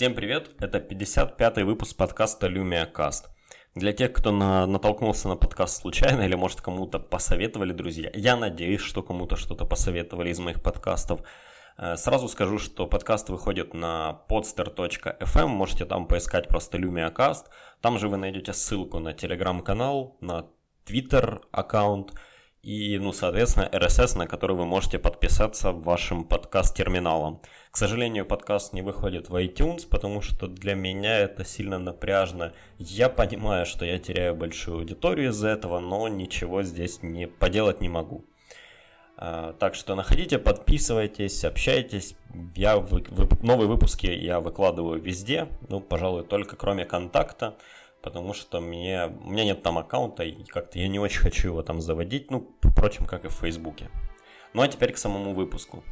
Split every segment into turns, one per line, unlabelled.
Всем привет, это 55-й выпуск подкаста Lumia Cast. Для тех, кто на, натолкнулся на подкаст случайно или, может, кому-то посоветовали друзья, я надеюсь, что кому-то что-то посоветовали из моих подкастов. Э, сразу скажу, что подкаст выходит на podster.fm, можете там поискать просто Lumia Cast. Там же вы найдете ссылку на телеграм-канал, на Twitter аккаунт и, ну, соответственно, RSS, на который вы можете подписаться вашим подкаст-терминалом. К сожалению, подкаст не выходит в iTunes, потому что для меня это сильно напряжно. Я понимаю, что я теряю большую аудиторию из-за этого, но ничего здесь не поделать не могу. А, так что находите, подписывайтесь, общайтесь. Я вы, вы, новые выпуски я выкладываю везде, ну, пожалуй, только кроме контакта потому что мне, у меня нет там аккаунта, и как-то я не очень хочу его там заводить, ну, впрочем, как и в Фейсбуке. Ну а теперь к самому выпуску.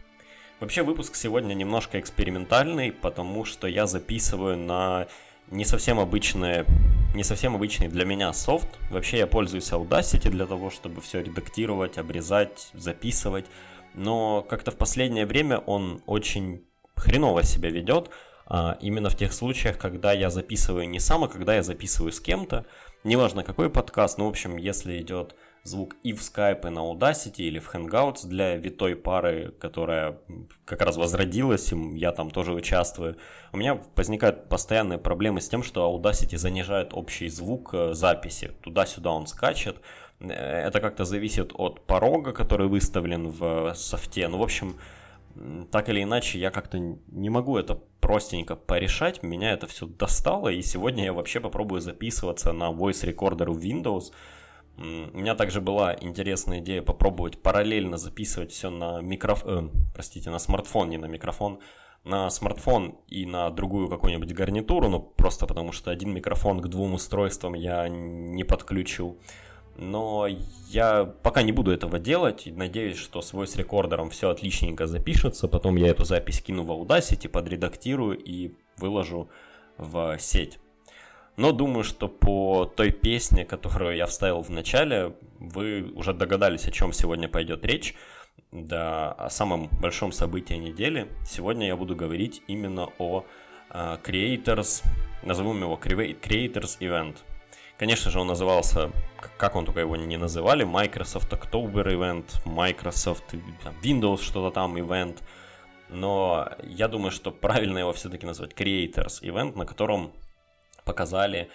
Вообще выпуск сегодня немножко экспериментальный, потому что я записываю на не совсем обычные, не совсем обычный для меня софт. Вообще я пользуюсь Audacity для того, чтобы все редактировать, обрезать, записывать. Но как-то в последнее время он очень хреново себя ведет. А, именно в тех случаях, когда я записываю не сам, а когда я записываю с кем-то. Неважно какой подкаст, ну в общем, если идет звук и в Skype, и на Audacity, или в Hangouts для витой пары, которая как раз возродилась, и я там тоже участвую, у меня возникают постоянные проблемы с тем, что Audacity занижает общий звук э, записи. Туда-сюда он скачет. Э, это как-то зависит от порога, который выставлен в софте. Ну, в общем, так или иначе, я как-то не могу это простенько порешать, меня это все достало, и сегодня я вообще попробую записываться на voice recorder в Windows. У меня также была интересная идея попробовать параллельно записывать все на микрофон, э, простите, на смартфон, не на микрофон, на смартфон и на другую какую-нибудь гарнитуру, ну просто потому что один микрофон к двум устройствам я не подключу но я пока не буду этого делать. Надеюсь, что с voice рекордером все отличненько запишется. Потом я эту запись кину в Audacity, подредактирую и выложу в сеть. Но думаю, что по той песне, которую я вставил в начале, вы уже догадались, о чем сегодня пойдет речь. Да, о самом большом событии недели. Сегодня я буду говорить именно о uh, Creators, назовем его Creators Event. Конечно же, он назывался, как он только его не называли, Microsoft October Event, Microsoft Windows что-то там Event. Но я думаю, что правильно его все-таки назвать Creators Event, на котором показали,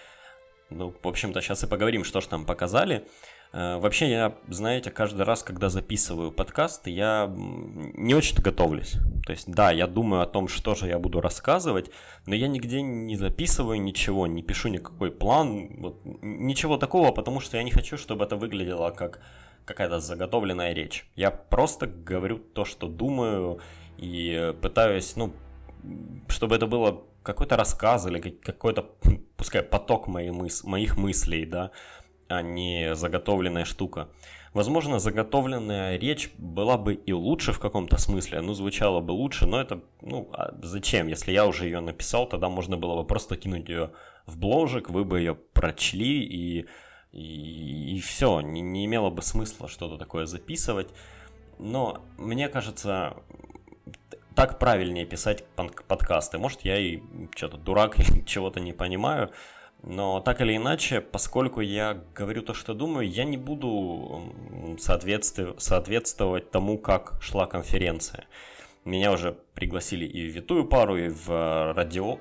ну, в общем-то, сейчас и поговорим, что же там показали. Э, вообще, я, знаете, каждый раз, когда записываю подкаст, я не очень готовлюсь. То есть, да, я думаю о том, что же я буду рассказывать, но я нигде не записываю ничего, не пишу никакой план, вот, ничего такого, потому что я не хочу, чтобы это выглядело как какая-то заготовленная речь. Я просто говорю то, что думаю, и пытаюсь, ну, чтобы это было какой-то рассказ или какой-то, пускай, поток моих, мыс моих мыслей, да, а не заготовленная штука. Возможно, заготовленная речь была бы и лучше в каком-то смысле, ну, звучала бы лучше, но это, ну, а зачем? Если я уже ее написал, тогда можно было бы просто кинуть ее в бложек, вы бы ее прочли, и, и, и все, не, не имело бы смысла что-то такое записывать. Но мне кажется, так правильнее писать подкасты. Может, я и что-то дурак чего-то не понимаю, но так или иначе, поскольку я говорю то, что думаю, я не буду соответствовать, соответствовать тому, как шла конференция. Меня уже пригласили и в витую пару, и в, радио,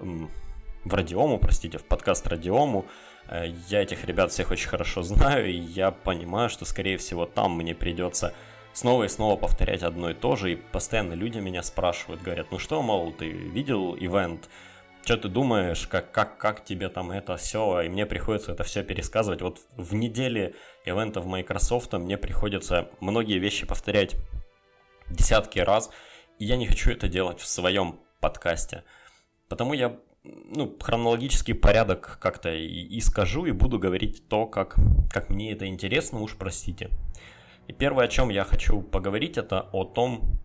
в радиому, простите, в подкаст радиому. Э, я этих ребят всех очень хорошо знаю, и я понимаю, что, скорее всего, там мне придется снова и снова повторять одно и то же, и постоянно люди меня спрашивают, говорят, ну что, мол, ты видел ивент, что ты думаешь, как, как, как тебе там это все, и мне приходится это все пересказывать. Вот в неделе ивента в Microsoft мне приходится многие вещи повторять десятки раз, и я не хочу это делать в своем подкасте. Потому я ну, хронологический порядок как-то и, и скажу, и буду говорить то, как, как мне это интересно, уж простите. И первое, о чем я хочу поговорить, это о том,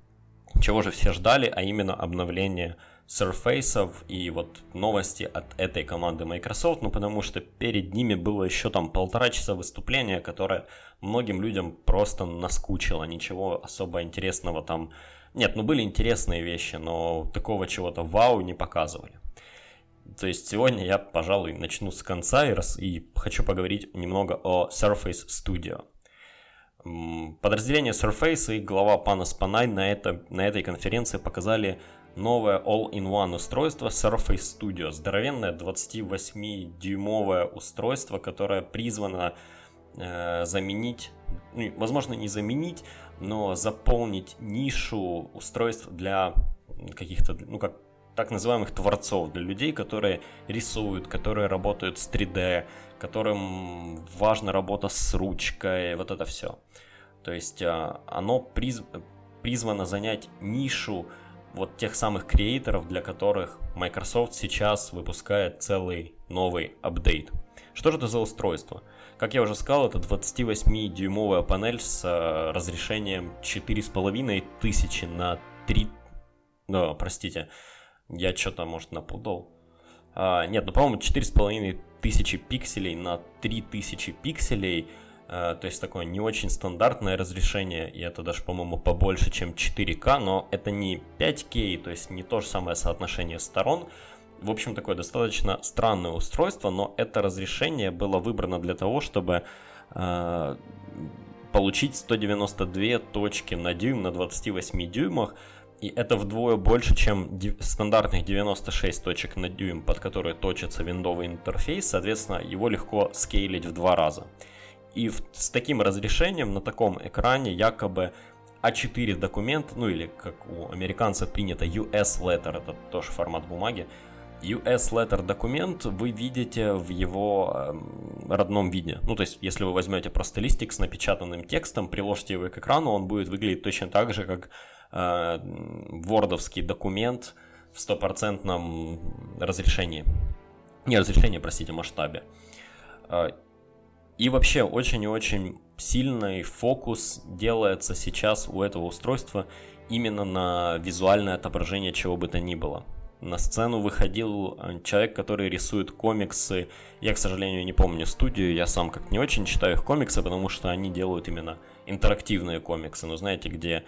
чего же все ждали, а именно обновление Surface и вот новости от этой команды Microsoft, ну потому что перед ними было еще там полтора часа выступления, которое многим людям просто наскучило, ничего особо интересного там нет, ну были интересные вещи, но такого чего-то вау не показывали. То есть сегодня я, пожалуй, начну с конца и, раз, и хочу поговорить немного о Surface Studio. Подразделение Surface и глава Панас Панай на, это, на этой конференции показали новое all-in-one устройство Surface Studio. Здоровенное 28-дюймовое устройство, которое призвано э, заменить, ну, возможно не заменить, но заполнить нишу устройств для каких-то, ну как так называемых творцов, для людей, которые рисуют, которые работают с 3D, которым важна работа с ручкой, вот это все. То есть а, оно приз... призвано занять нишу вот тех самых креаторов, для которых Microsoft сейчас выпускает целый новый апдейт. Что же это за устройство? Как я уже сказал, это 28-дюймовая панель с а, разрешением 4500 на 3... Да, простите, я что-то, может, напутал. А, нет, ну, по-моему, 4,5 тысячи пикселей на 3000 пикселей. А, то есть такое не очень стандартное разрешение, и это даже, по-моему, побольше, чем 4К, но это не 5К, то есть не то же самое соотношение сторон. В общем, такое достаточно странное устройство, но это разрешение было выбрано для того, чтобы э, получить 192 точки на дюйм на 28 дюймах, и это вдвое больше, чем стандартных 96 точек на дюйм, под которые точится виндовый интерфейс, соответственно, его легко скейлить в два раза. И в, с таким разрешением на таком экране якобы А4 документ, ну или как у американцев принято US Letter, это тоже формат бумаги, US Letter документ вы видите в его э, родном виде. Ну, то есть, если вы возьмете просто листик с напечатанным текстом, приложите его к экрану, он будет выглядеть точно так же, как э, вордовский документ в стопроцентном разрешении. Не разрешении, простите, масштабе. И вообще очень и очень сильный фокус делается сейчас у этого устройства именно на визуальное отображение чего бы то ни было. На сцену выходил э, человек, который рисует комиксы. Я, к сожалению, не помню студию, я сам как не очень читаю их комиксы, потому что они делают именно интерактивные комиксы. Но знаете, где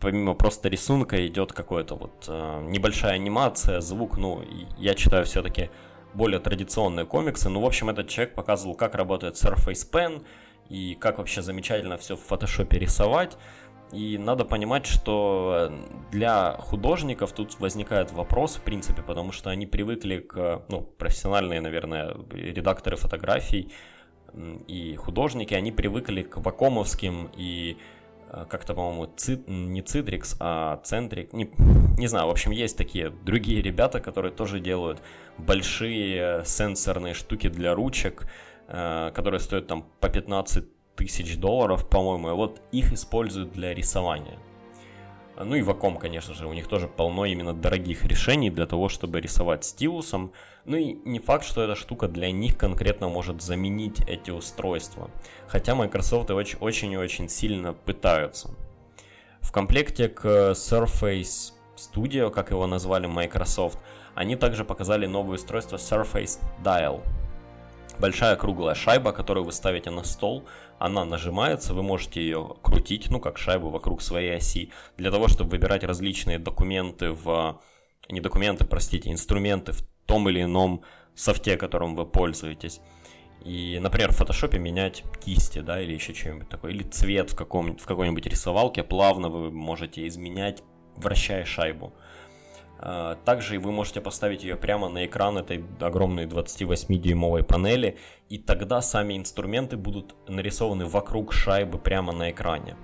помимо просто рисунка идет какая-то вот э, небольшая анимация, звук. Ну, я читаю все-таки более традиционные комиксы. Ну, в общем, этот человек показывал, как работает Surface Pen и как вообще замечательно все в фотошопе рисовать. И надо понимать, что для художников тут возникает вопрос, в принципе, потому что они привыкли к, ну, профессиональные, наверное, редакторы фотографий и художники, они привыкли к вакомовским и Э, как-то, по-моему, цит, не Citrix, а Centric, не, не знаю, в общем, есть такие другие ребята, которые тоже делают большие сенсорные штуки для ручек, э, которые стоят там по 15 тысяч долларов, по-моему, и вот их используют для рисования. Ну и Ваком, конечно же, у них тоже полно именно дорогих решений для того, чтобы рисовать стилусом. Ну и не факт, что эта штука для них конкретно может заменить эти устройства. Хотя Microsoft очень и очень сильно пытаются. В комплекте к Surface Studio, как его назвали Microsoft, они также показали новое устройство Surface Dial. Большая круглая шайба, которую вы ставите на стол, она нажимается, вы можете ее крутить, ну как шайбу вокруг своей оси, для того, чтобы выбирать различные документы в... Не документы, простите, инструменты в том или ином софте, которым вы пользуетесь. И, например, в фотошопе менять кисти, да, или еще что-нибудь такое, или цвет в, каком, в какой-нибудь рисовалке плавно вы можете изменять, вращая шайбу. А, также вы можете поставить ее прямо на экран этой огромной 28-дюймовой панели, и тогда сами инструменты будут нарисованы вокруг шайбы прямо на экране.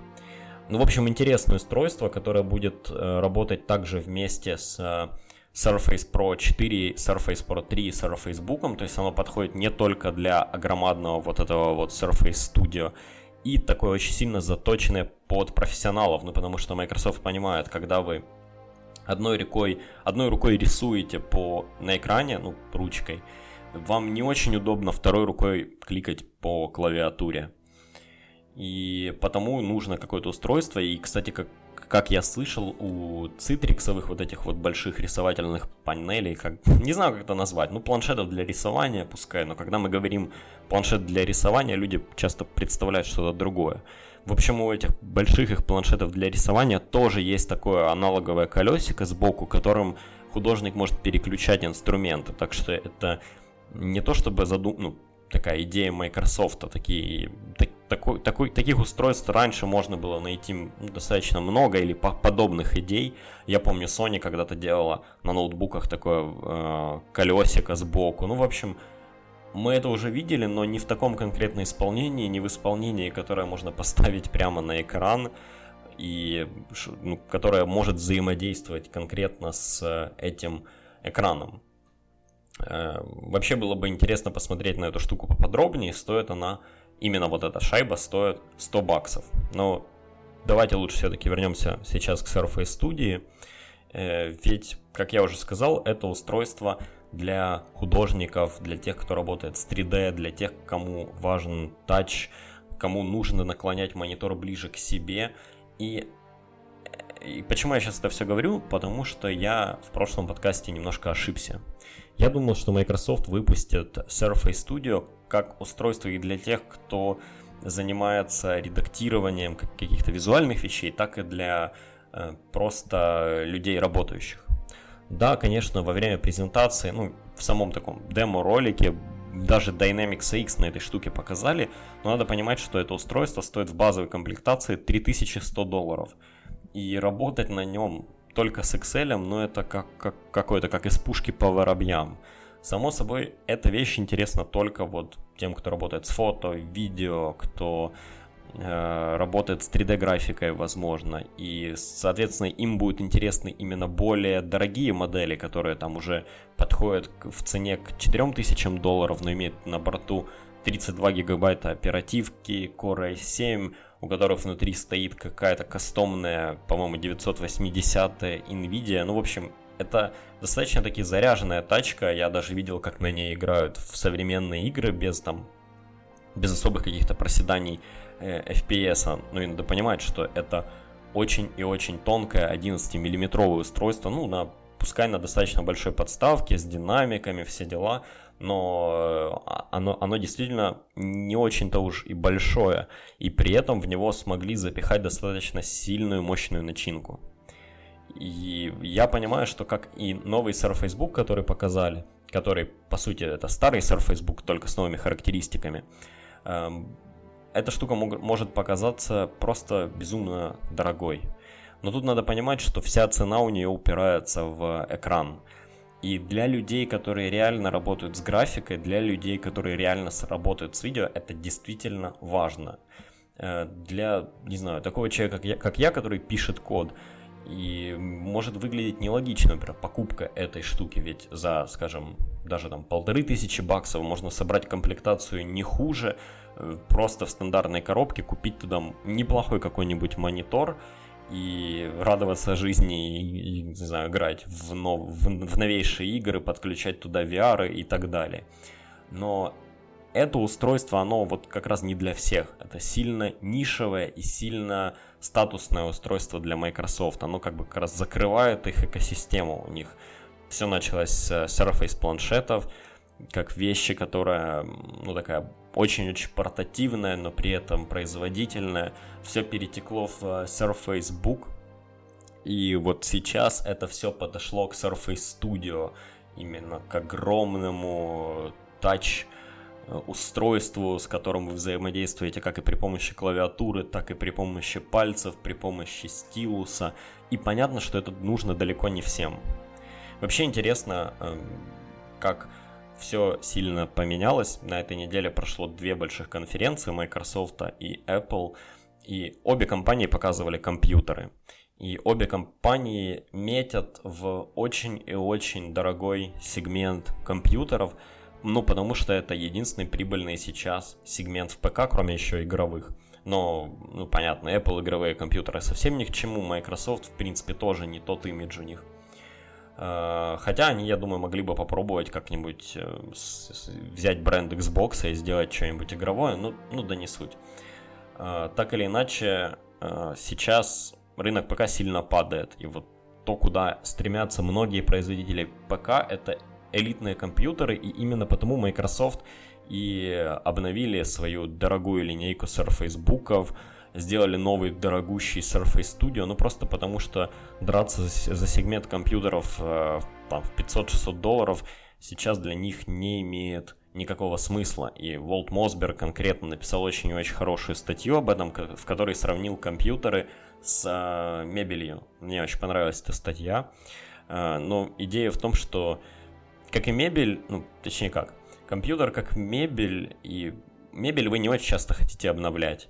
Ну, в общем, интересное устройство, которое будет э, работать также вместе с э, Surface Pro 4, Surface Pro 3 и Surface Book, то есть оно подходит не только для огромадного вот этого вот Surface Studio, и такое очень сильно заточенное под профессионалов, ну потому что Microsoft понимает, когда вы одной рукой, одной рукой рисуете по, на экране, ну, ручкой, вам не очень удобно второй рукой кликать по клавиатуре. И потому нужно какое-то устройство. И, кстати, как, как я слышал, у цитриксовых вот этих вот больших рисовательных панелей, как, не знаю, как это назвать, ну, планшетов для рисования, пускай, но когда мы говорим планшет для рисования, люди часто представляют что-то другое. В общем, у этих больших их планшетов для рисования тоже есть такое аналоговое колесико сбоку, которым художник может переключать инструменты. Так что это не то чтобы задум... ну, такая идея Microsoft, такие, так, такой, такой, таких устройств раньше можно было найти достаточно много или по подобных идей. Я помню, Sony когда-то делала на ноутбуках такое э, колесико сбоку. Ну, в общем, мы это уже видели, но не в таком конкретном исполнении, не в исполнении, которое можно поставить прямо на экран и ну, которое может взаимодействовать конкретно с этим экраном. Э, вообще было бы интересно посмотреть на эту штуку поподробнее. Стоит она, именно вот эта шайба стоит 100 баксов. Но давайте лучше все-таки вернемся сейчас к Surface Studio. Э, ведь, как я уже сказал, это устройство для художников, для тех, кто работает с 3D, для тех, кому важен тач, кому нужно наклонять монитор ближе к себе. И, и почему я сейчас это все говорю? Потому что я в прошлом подкасте немножко ошибся. Я думал, что Microsoft выпустит Surface Studio как устройство и для тех, кто занимается редактированием каких-то визуальных вещей, так и для э, просто людей работающих. Да, конечно, во время презентации, ну, в самом таком демо-ролике даже Dynamics X на этой штуке показали, но надо понимать, что это устройство стоит в базовой комплектации 3100 долларов. И работать на нем только с Excel, но это как, как какой-то, как из пушки по воробьям. Само собой, эта вещь интересна только вот тем, кто работает с фото, видео, кто работает с 3D-графикой, возможно. И, соответственно, им будут интересны именно более дорогие модели, которые там уже подходят в цене к 4000 долларов, но имеют на борту 32 гигабайта оперативки, Core i7, у которых внутри стоит какая-то кастомная, по-моему, 980 NVIDIA. Ну, в общем, это достаточно таки заряженная тачка. Я даже видел, как на ней играют в современные игры без там без особых каких-то проседаний э, FPS. Ну и надо понимать, что это очень и очень тонкое 11-миллиметровое устройство. Ну, на, пускай на достаточно большой подставке, с динамиками, все дела но э, оно, оно действительно не очень-то уж и большое, и при этом в него смогли запихать достаточно сильную, мощную начинку. И я понимаю, что как и новый Surface Book, который показали, который, по сути, это старый Surface Book, только с новыми характеристиками, эм, эта штука мог, может показаться просто безумно дорогой. Но тут надо понимать, что вся цена у нее упирается в экран. И для людей, которые реально работают с графикой, для людей, которые реально работают с видео, это действительно важно. Э, для, не знаю, такого человека, как я, как я который пишет код, и может выглядеть нелогично, например, покупка этой штуки, ведь за, скажем, даже там полторы тысячи баксов можно собрать комплектацию не хуже, просто в стандартной коробке купить туда неплохой какой-нибудь монитор, и радоваться жизни, и, не знаю, играть в, нов, в новейшие игры, подключать туда VR и так далее. Но это устройство, оно вот как раз не для всех. Это сильно нишевое и сильно статусное устройство для Microsoft. Оно как бы как раз закрывает их экосистему. У них все началось с Surface планшетов, как вещи, которая, ну, такая очень-очень портативная, но при этом производительная. Все перетекло в э, Surface Book. И вот сейчас это все подошло к Surface Studio, именно к огромному тач э, устройству, с которым вы взаимодействуете как и при помощи клавиатуры, так и при помощи пальцев, при помощи стилуса. И понятно, что это нужно далеко не всем. Вообще интересно, эм, как все сильно поменялось. На этой неделе прошло две больших конференции Microsoft и Apple, и обе компании показывали компьютеры. И обе компании метят в очень и очень дорогой сегмент компьютеров, ну потому что это единственный прибыльный сейчас сегмент в ПК, кроме еще игровых. Но, ну понятно, Apple игровые компьютеры совсем ни к чему, Microsoft в принципе тоже не тот имидж у них. Э, хотя они, я думаю, могли бы попробовать как-нибудь э, взять бренд Xbox и сделать что-нибудь игровое, ну, ну да не суть. Э, так или иначе, сейчас рынок ПК сильно падает, и вот то, куда стремятся многие производители ПК, это элитные компьютеры, и именно потому Microsoft и обновили свою дорогую линейку Surface Book'ов, сделали новый дорогущий Surface Studio, ну просто потому что драться за сегмент компьютеров э, там, в 500-600 долларов сейчас для них не имеет никакого смысла. И Волт Мосберг конкретно написал очень-очень хорошую статью об этом, в которой сравнил компьютеры с э, мебелью. Мне очень понравилась эта статья. Э, но идея в том, что как и мебель, ну, точнее как, компьютер как мебель, и мебель вы не очень часто хотите обновлять.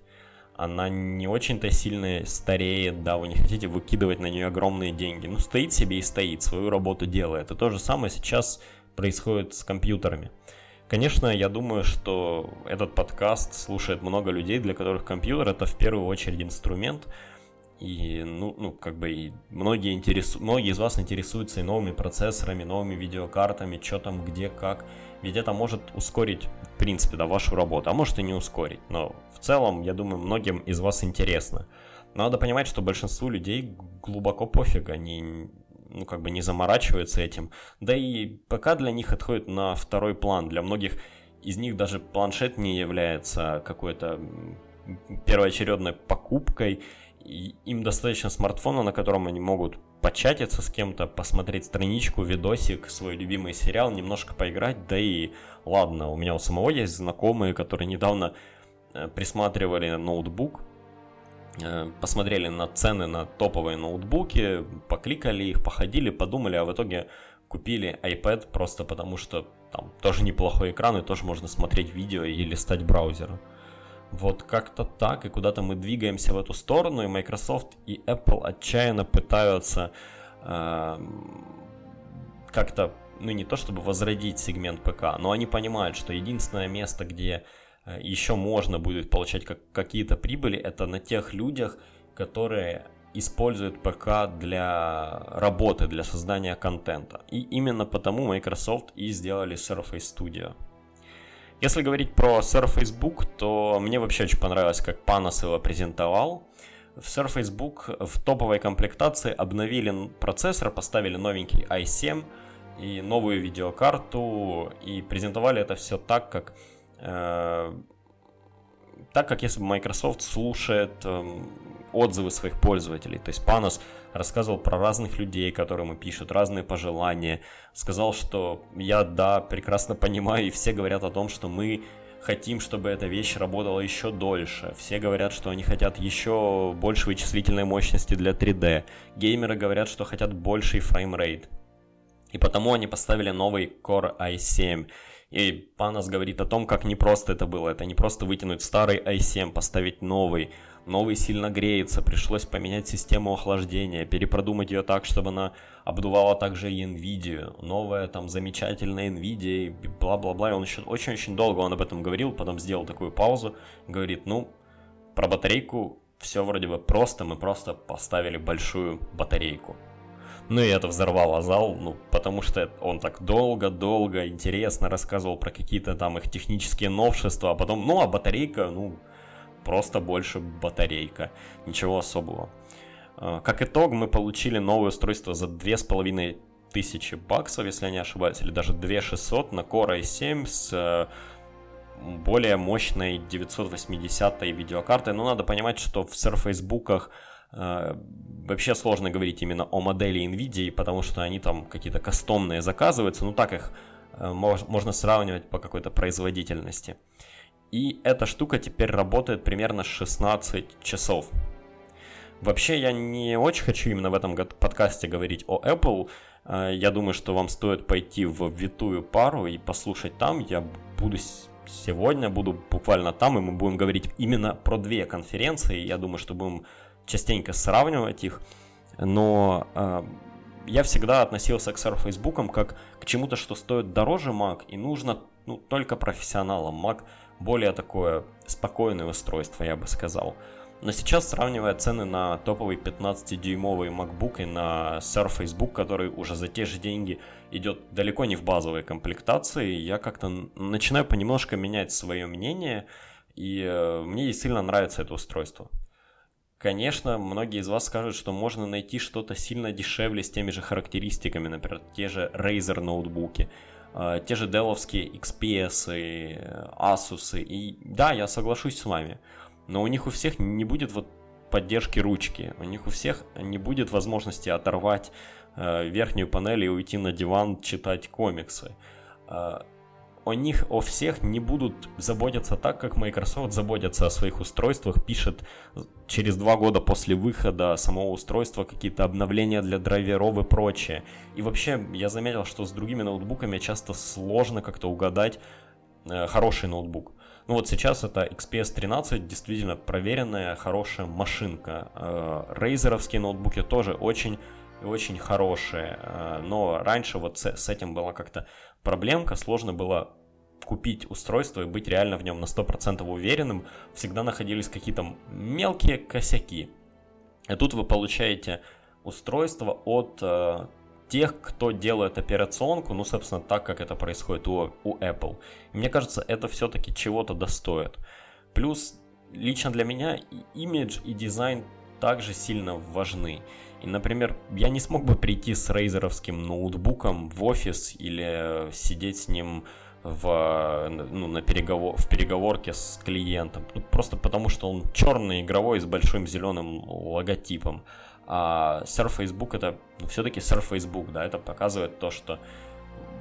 Она не очень-то сильно стареет, да, вы не хотите выкидывать на нее огромные деньги. Ну, стоит себе и стоит, свою работу делает. И то же самое сейчас происходит с компьютерами. Конечно, я думаю, что этот подкаст слушает много людей, для которых компьютер это в первую очередь инструмент. И, ну, ну как бы и многие, интересу... многие из вас интересуются и новыми процессорами, новыми видеокартами, что там, где, как. Ведь это может ускорить, в принципе, да, вашу работу, а может и не ускорить. Но в целом, я думаю, многим из вас интересно. надо понимать, что большинству людей глубоко пофиг, они ну, как бы не заморачиваются этим. Да и ПК для них отходит на второй план. Для многих из них даже планшет не является какой-то первоочередной покупкой. И им достаточно смартфона, на котором они могут початиться с кем-то, посмотреть страничку, видосик, свой любимый сериал, немножко поиграть, да и ладно, у меня у самого есть знакомые, которые недавно э, присматривали ноутбук, Э, посмотрели на цены на топовые ноутбуки, покликали их, походили, подумали, а в итоге купили iPad просто потому, что там тоже неплохой экран и тоже можно смотреть видео и листать браузер. Вот как-то так, и куда-то мы двигаемся в эту сторону, и Microsoft и Apple отчаянно пытаются э, как-то, ну не то чтобы возродить сегмент ПК, но они понимают, что единственное место, где Э, еще можно будет получать как, какие-то прибыли, это на тех людях, которые используют ПК для работы, для создания контента. И именно потому Microsoft и сделали Surface Studio. Если говорить про Surface Book, то мне вообще очень понравилось, как Panos его презентовал. В Surface Book в топовой комплектации обновили процессор, поставили новенький i7 и новую видеокарту, и презентовали это все так, как Э, так как если бы Microsoft слушает эм, отзывы своих пользователей. То есть Панос рассказывал про разных людей, которые пишут, разные пожелания. Сказал, что я, да, прекрасно понимаю, и все говорят о том, что мы хотим, чтобы эта вещь работала еще дольше. Все говорят, что они хотят еще больше вычислительной мощности для 3D. Геймеры говорят, что хотят больший framerate. И потому они поставили новый Core i7. И Панос говорит о том, как непросто это было. Это не просто вытянуть старый i7, поставить новый. Новый сильно греется, пришлось поменять систему охлаждения, перепродумать ее так, чтобы она обдувала также и NVIDIA. Новая там замечательная NVIDIA, и бла-бла-бла. И он еще очень-очень долго он об этом говорил, потом сделал такую паузу. Говорит, ну, про батарейку все вроде бы просто, мы просто поставили большую батарейку. Ну и это взорвало зал, ну, потому что он так долго-долго, интересно рассказывал про какие-то там их технические новшества, а потом, ну, а батарейка, ну, просто больше батарейка, ничего особого. А, как итог, мы получили новое устройство за 2500 тысячи баксов, если я не ошибаюсь, или даже 2600 на Core i7 с э, более мощной 980 видеокартой. Но надо понимать, что в Surface Book'ах вообще сложно говорить именно о модели NVIDIA, потому что они там какие-то кастомные заказываются, ну так их э, можно сравнивать по какой-то производительности. И эта штука теперь работает примерно 16 часов. Вообще я не очень хочу именно в этом подкасте говорить о Apple. Э, я думаю, что вам стоит пойти в витую пару и послушать там. Я буду сегодня, буду буквально там, и мы будем говорить именно про две конференции. Я думаю, что будем частенько сравнивать их, но э, я всегда относился к Surface Book как к чему-то, что стоит дороже Mac, и нужно ну, только профессионалам. Mac более такое спокойное устройство, я бы сказал. Но сейчас, сравнивая цены на топовый 15-дюймовый MacBook и на Surface Book, который уже за те же деньги идет далеко не в базовой комплектации, я как-то начинаю понемножку менять свое мнение, и э, мне сильно нравится это устройство. Конечно, многие из вас скажут, что можно найти что-то сильно дешевле с теми же характеристиками, например, те же Razer ноутбуки, а, те же Dell'овские XPS, Asus. И да, я соглашусь с вами. но у них у всех не будет вот поддержки ручки, у них у всех не будет возможности оторвать э, верхнюю панель и уйти на диван читать комиксы. О них, о всех не будут заботиться так, как Microsoft заботится о своих устройствах, пишет через два года после выхода самого устройства какие-то обновления для драйверов и прочее. И вообще, я заметил, что с другими ноутбуками часто сложно как-то угадать э, хороший ноутбук. Ну вот сейчас это XPS 13, действительно проверенная, хорошая машинка. Э, рейзеровские ноутбуки тоже очень очень хорошие. Э, но раньше вот с, этим была как-то проблемка, сложно было купить устройство и быть реально в нем на 100% уверенным. Всегда находились какие-то мелкие косяки. И тут вы получаете устройство от э, тех, кто делает операционку, ну, собственно, так, как это происходит у, у Apple. И мне кажется, это все-таки чего-то достоит. Плюс, лично для меня, имидж и дизайн также сильно важны. И, например, я не смог бы прийти с рейзеровским ноутбуком в офис или сидеть с ним в, ну, на переговор, в переговорке с клиентом. Ну, просто потому, что он черный, игровой, с большим зеленым логотипом. А Surface Book это ну, все-таки Surface Book, да, это показывает то, что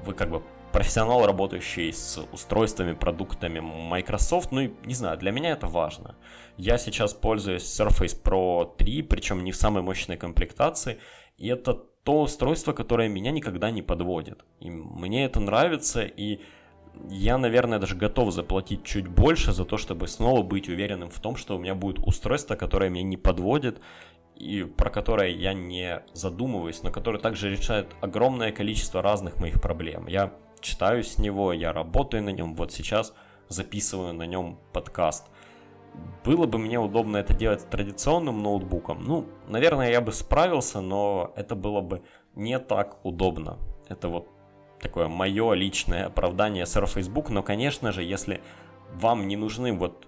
вы как бы профессионал, работающий с устройствами, продуктами Microsoft, ну и не знаю, для меня это важно. Я сейчас пользуюсь Surface Pro 3, причем не в самой мощной комплектации, и это то устройство, которое меня никогда не подводит. И мне это нравится, и я, наверное, даже готов заплатить чуть больше за то, чтобы снова быть уверенным в том, что у меня будет устройство, которое меня не подводит, и про которое я не задумываюсь, но которое также решает огромное количество разных моих проблем. Я читаю с него, я работаю на нем, вот сейчас записываю на нем подкаст. Было бы мне удобно это делать традиционным ноутбуком. Ну, наверное, я бы справился, но это было бы не так удобно. Это вот такое мое личное оправдание Surface Book. Но, конечно же, если вам не нужны вот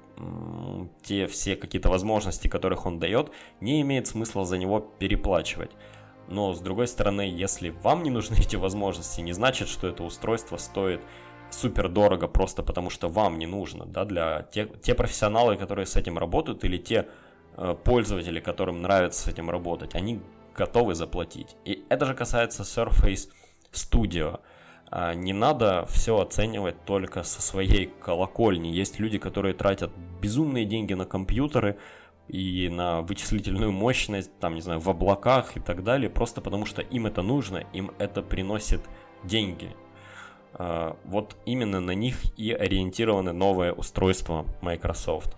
те все какие-то возможности, которых он дает, не имеет смысла за него переплачивать. Но с другой стороны, если вам не нужны эти возможности, не значит, что это устройство стоит супер дорого просто потому, что вам не нужно. Да? Для те, те профессионалы, которые с этим работают, или те э, пользователи, которым нравится с этим работать, они готовы заплатить. И это же касается Surface Studio. А, не надо все оценивать только со своей колокольни. Есть люди, которые тратят безумные деньги на компьютеры, и на вычислительную мощность, там, не знаю, в облаках и так далее, просто потому что им это нужно, им это приносит деньги. А, вот именно на них и ориентированы новые устройства Microsoft.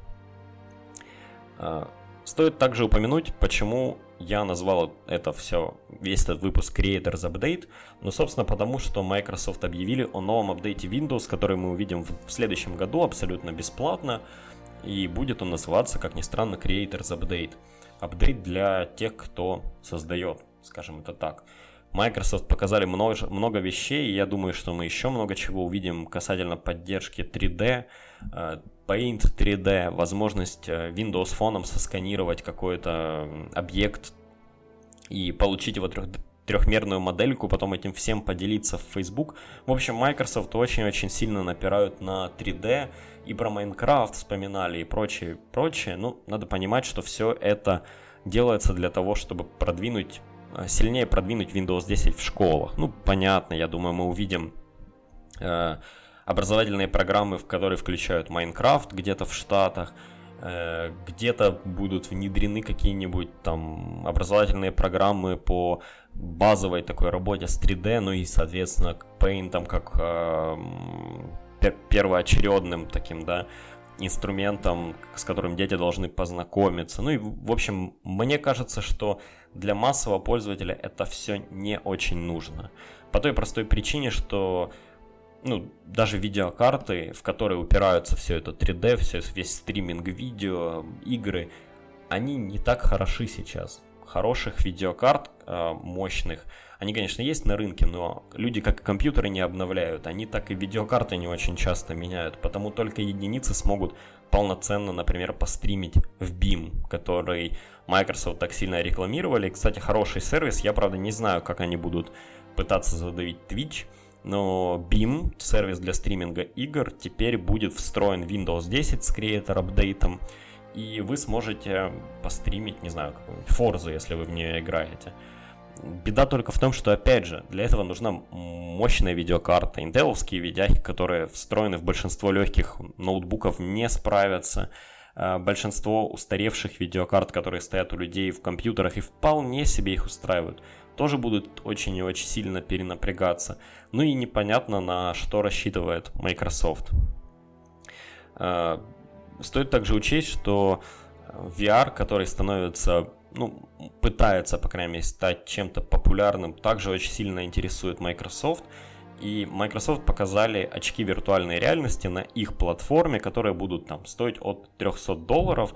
А, стоит также упомянуть, почему я назвал это все, весь этот выпуск Creators Update, ну, собственно, потому что Microsoft объявили о новом апдейте Windows, который мы увидим в следующем году абсолютно бесплатно и будет он называться, как ни странно, Creators Update. Апдейт для тех, кто создает, скажем это так. Microsoft показали много, много вещей, и я думаю, что мы еще много чего увидим касательно поддержки 3D, э, Paint 3D, возможность э, Windows фоном сосканировать какой-то объект и получить его трех, трехмерную модельку, потом этим всем поделиться в Facebook. В общем, Microsoft очень-очень сильно напирают на 3D, и про Майнкрафт вспоминали и прочее, прочее. Ну, надо понимать, что все это делается для того, чтобы продвинуть, э, сильнее продвинуть Windows 10 в школах. Ну, понятно, я думаю, мы увидим э, образовательные программы, в которые включают Майнкрафт где-то в Штатах, э, где-то будут внедрены какие-нибудь там образовательные программы по базовой такой работе с 3D, ну и, соответственно, Paint как э, первоочередным таким, да, инструментом, с которым дети должны познакомиться. Ну и, в общем, мне кажется, что для массового пользователя это все не очень нужно. По той простой причине, что ну, даже видеокарты, в которые упираются все это 3D, все, весь стриминг видео, игры, они не так хороши сейчас. Хороших видеокарт э, мощных – они, конечно, есть на рынке, но люди как и компьютеры не обновляют, они так и видеокарты не очень часто меняют, потому только единицы смогут полноценно, например, постримить в BIM, который Microsoft так сильно рекламировали. Кстати, хороший сервис, я, правда, не знаю, как они будут пытаться задавить Twitch, но BIM, сервис для стриминга игр, теперь будет встроен в Windows 10 с Creator апдейтом, и вы сможете постримить, не знаю, какую-нибудь Forza, если вы в нее играете. Беда только в том, что, опять же, для этого нужна мощная видеокарта. Интеловские видяхи, которые встроены в большинство легких ноутбуков, не справятся. Э, большинство устаревших видеокарт, которые стоят у людей в компьютерах и вполне себе их устраивают, тоже будут очень и очень сильно перенапрягаться. Ну и непонятно, на что рассчитывает Microsoft. Э, стоит также учесть, что VR, который становится, ну, пытается, по крайней мере, стать чем-то популярным, также очень сильно интересует Microsoft – и Microsoft показали очки виртуальной реальности на их платформе, которые будут там стоить от 300 долларов.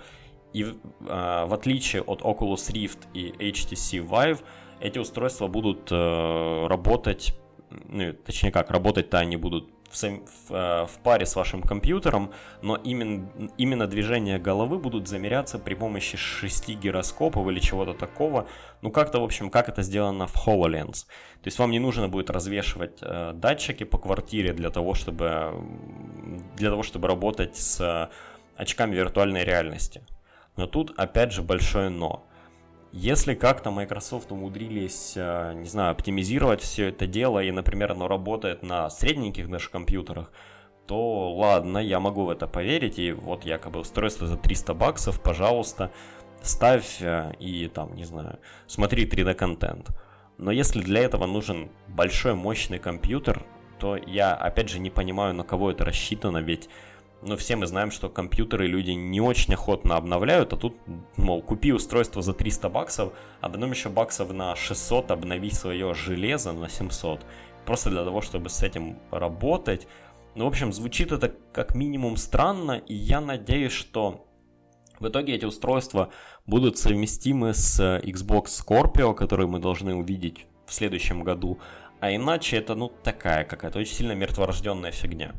И э, в отличие от Oculus Rift и HTC Vive, эти устройства будут э, работать, ну, точнее как, работать-то они будут в, в, э, в паре с вашим компьютером, но именно, именно движения головы будут замеряться при помощи шести гироскопов или чего-то такого. Ну, как-то, в общем, как это сделано в HoloLens. То есть вам не нужно будет развешивать э, датчики по квартире для того, чтобы, для того, чтобы работать с очками виртуальной реальности. Но тут, опять же, большое но. Если как-то Microsoft умудрились, э, не знаю, оптимизировать все это дело, и, например, оно работает на средненьких даже компьютерах, то ладно, я могу в это поверить, и вот якобы устройство за 300 баксов, пожалуйста, ставь э, и там, не знаю, смотри 3D-контент. Но если для этого нужен большой мощный компьютер, то я опять же не понимаю, на кого это рассчитано, ведь но все мы знаем, что компьютеры люди не очень охотно обновляют, а тут, мол, купи устройство за 300 баксов, а потом еще баксов на 600 обнови свое железо на 700, просто для того, чтобы с этим работать. Ну, в общем, звучит это как минимум странно, и я надеюсь, что в итоге эти устройства будут совместимы с Xbox Scorpio, который мы должны увидеть в следующем году, а иначе это, ну, такая какая-то очень сильно мертворожденная фигня.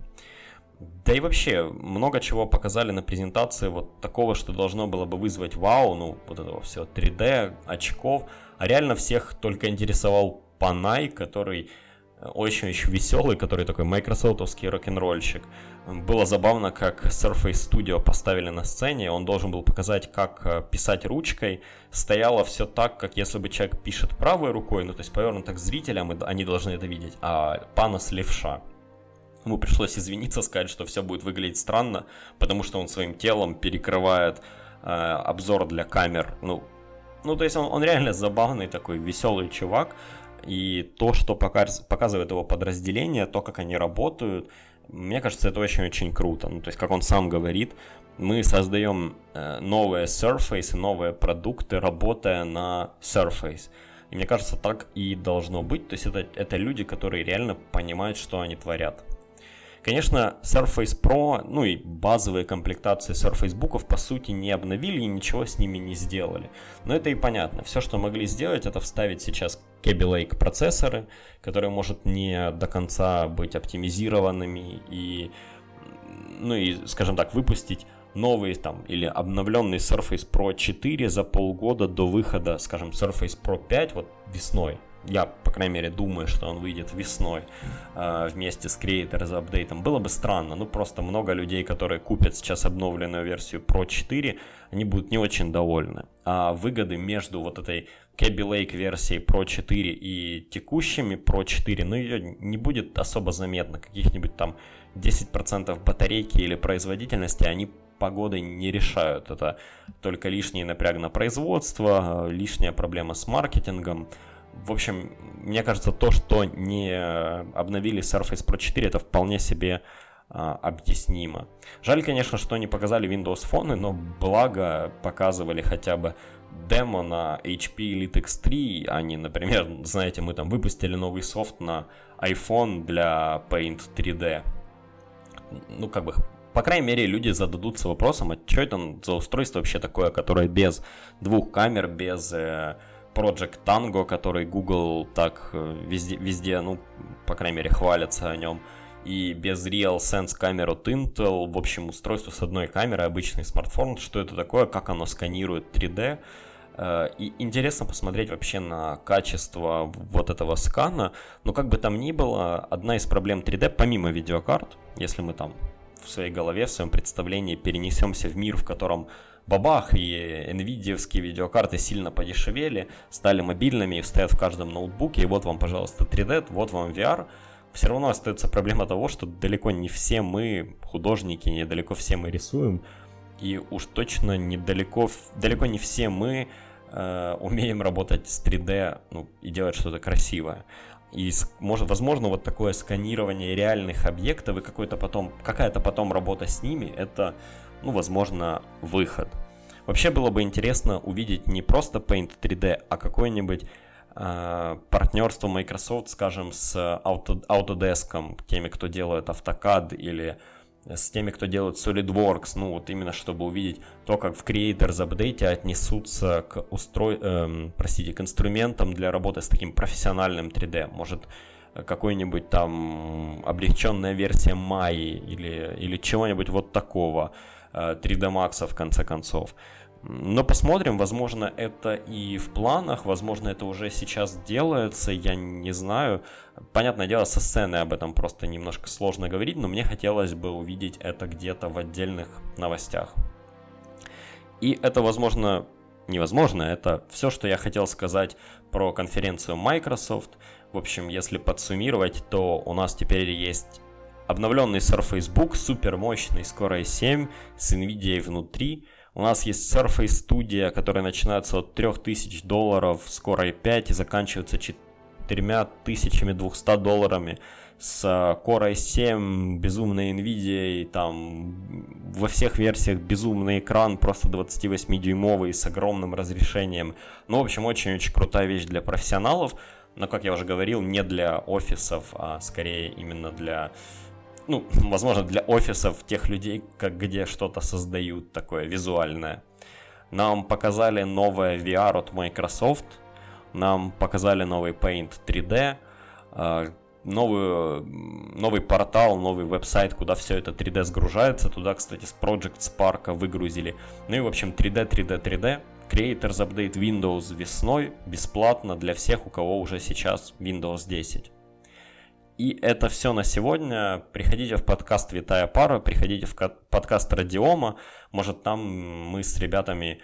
Да и вообще, много чего показали на презентации вот такого, что должно было бы вызвать вау, ну, вот этого все 3D, очков. А реально всех только интересовал Панай, который очень-очень веселый, который такой майкрософтовский рок-н-ролльщик. Было забавно, как Surface Studio поставили на сцене, он должен был показать, как э, писать ручкой. Стояло все так, как если бы человек пишет правой рукой, ну то есть повернуто к зрителям, и они должны это видеть, а Панос левша. Ему пришлось извиниться, сказать, что все будет выглядеть странно, потому что он своим телом перекрывает э, обзор для камер. Ну, ну то есть он, он реально забавный такой, веселый чувак. И то, что показ, показывает его подразделение, то, как они работают, мне кажется, это очень-очень круто. Ну, то есть, как он сам говорит, мы создаем э, новые Surface, новые продукты, работая на Surface. И мне кажется, так и должно быть. То есть это, это люди, которые реально понимают, что они творят. Конечно, Surface Pro, ну и базовые комплектации Surface Book по сути не обновили и ничего с ними не сделали. Но это и понятно. Все, что могли сделать, это вставить сейчас Kaby Lake процессоры, которые может не до конца быть оптимизированными и, ну и, скажем так, выпустить новый там или обновленный Surface Pro 4 за полгода до выхода, скажем, Surface Pro 5 вот весной я, по крайней мере, думаю, что он выйдет весной э, вместе с Creators апдейтом. Было бы странно, ну просто много людей, которые купят сейчас обновленную версию Pro 4, они будут не очень довольны. А выгоды между вот этой Kaby Lake версией Pro 4 и текущими Pro 4, ну ее не будет особо заметно. Каких-нибудь там 10% батарейки или производительности они погодой не решают. Это только лишний напряг на производство, э, лишняя проблема с маркетингом. В общем, мне кажется, то, что не обновили Surface Pro 4, это вполне себе а, объяснимо. Жаль, конечно, что не показали Windows Phone, но благо показывали хотя бы демо на HP Elite X3, а не, например, знаете, мы там выпустили новый софт на iPhone для Paint 3D. Ну, как бы, по крайней мере, люди зададутся вопросом, а что это за устройство вообще такое, которое без двух камер, без э, Project Tango, который Google так э, везде, везде, ну, по крайней мере, хвалится о нем. И без Real Sense камеру от Intel, в общем, устройство с одной камерой, обычный смартфон, что это такое, как оно сканирует 3D. Э, и интересно посмотреть вообще на качество вот этого скана. Но как бы там ни было, одна из проблем 3D, помимо видеокарт, если мы там в своей голове, в своем представлении перенесемся в мир, в котором бабах, и nvidia видеокарты сильно подешевели, стали мобильными и стоят в каждом ноутбуке, и вот вам, пожалуйста, 3D, вот вам VR, все равно остается проблема того, что далеко не все мы художники, недалеко все мы рисуем, и уж точно недалеко, далеко не все мы э, умеем работать с 3D ну, и делать что-то красивое. И может, возможно, вот такое сканирование реальных объектов и какой-то потом, какая-то потом работа с ними, это, ну, возможно, выход. Вообще было бы интересно увидеть не просто Paint 3D, а какое-нибудь э, партнерство Microsoft, скажем, с Auto, Autodesk, теми, кто делает AutoCAD или с теми, кто делает SolidWorks, ну вот именно чтобы увидеть то, как в Creators Update отнесутся к устрой... Эм, простите, к инструментам для работы с таким профессиональным 3D. Может, какой-нибудь там облегченная версия Майи или, или чего-нибудь вот такого, 3D э, Max в конце концов. Но посмотрим, возможно, это и в планах, возможно, это уже сейчас делается, я не знаю. Понятное дело, со сцены об этом просто немножко сложно говорить, но мне хотелось бы увидеть это где-то в отдельных новостях. И это, возможно, невозможно, это все, что я хотел сказать про конференцию Microsoft. В общем, если подсуммировать, то у нас теперь есть обновленный Surface Book, супер мощный, скоро 7 с NVIDIA внутри – у нас есть Surface Studio, которая начинается от 3000 долларов, скоро и 5 и заканчивается 4200 долларами. С Core i7, безумной NVIDIA, и там во всех версиях безумный экран, просто 28-дюймовый с огромным разрешением. Ну, в общем, очень-очень крутая вещь для профессионалов, но, как я уже говорил, не для офисов, а скорее именно для ну, возможно, для офисов тех людей, как где что-то создают такое визуальное. Нам показали новое VR от Microsoft, нам показали новый Paint 3D, а, новый, новый портал, новый веб-сайт, куда все это 3D сгружается. Туда, кстати, с Project Spark выгрузили. Ну и, в общем, 3D, 3D, 3D. Creators Update Windows весной, бесплатно для всех, у кого уже сейчас Windows 10. И это все на сегодня. Приходите в подкаст «Витая пара», приходите в подкаст «Радиома». Может, там мы с ребятами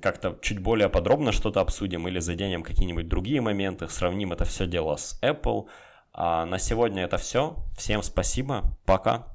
как-то чуть более подробно что-то обсудим или заденем какие-нибудь другие моменты, сравним это все дело с Apple. А на сегодня это все. Всем спасибо. Пока.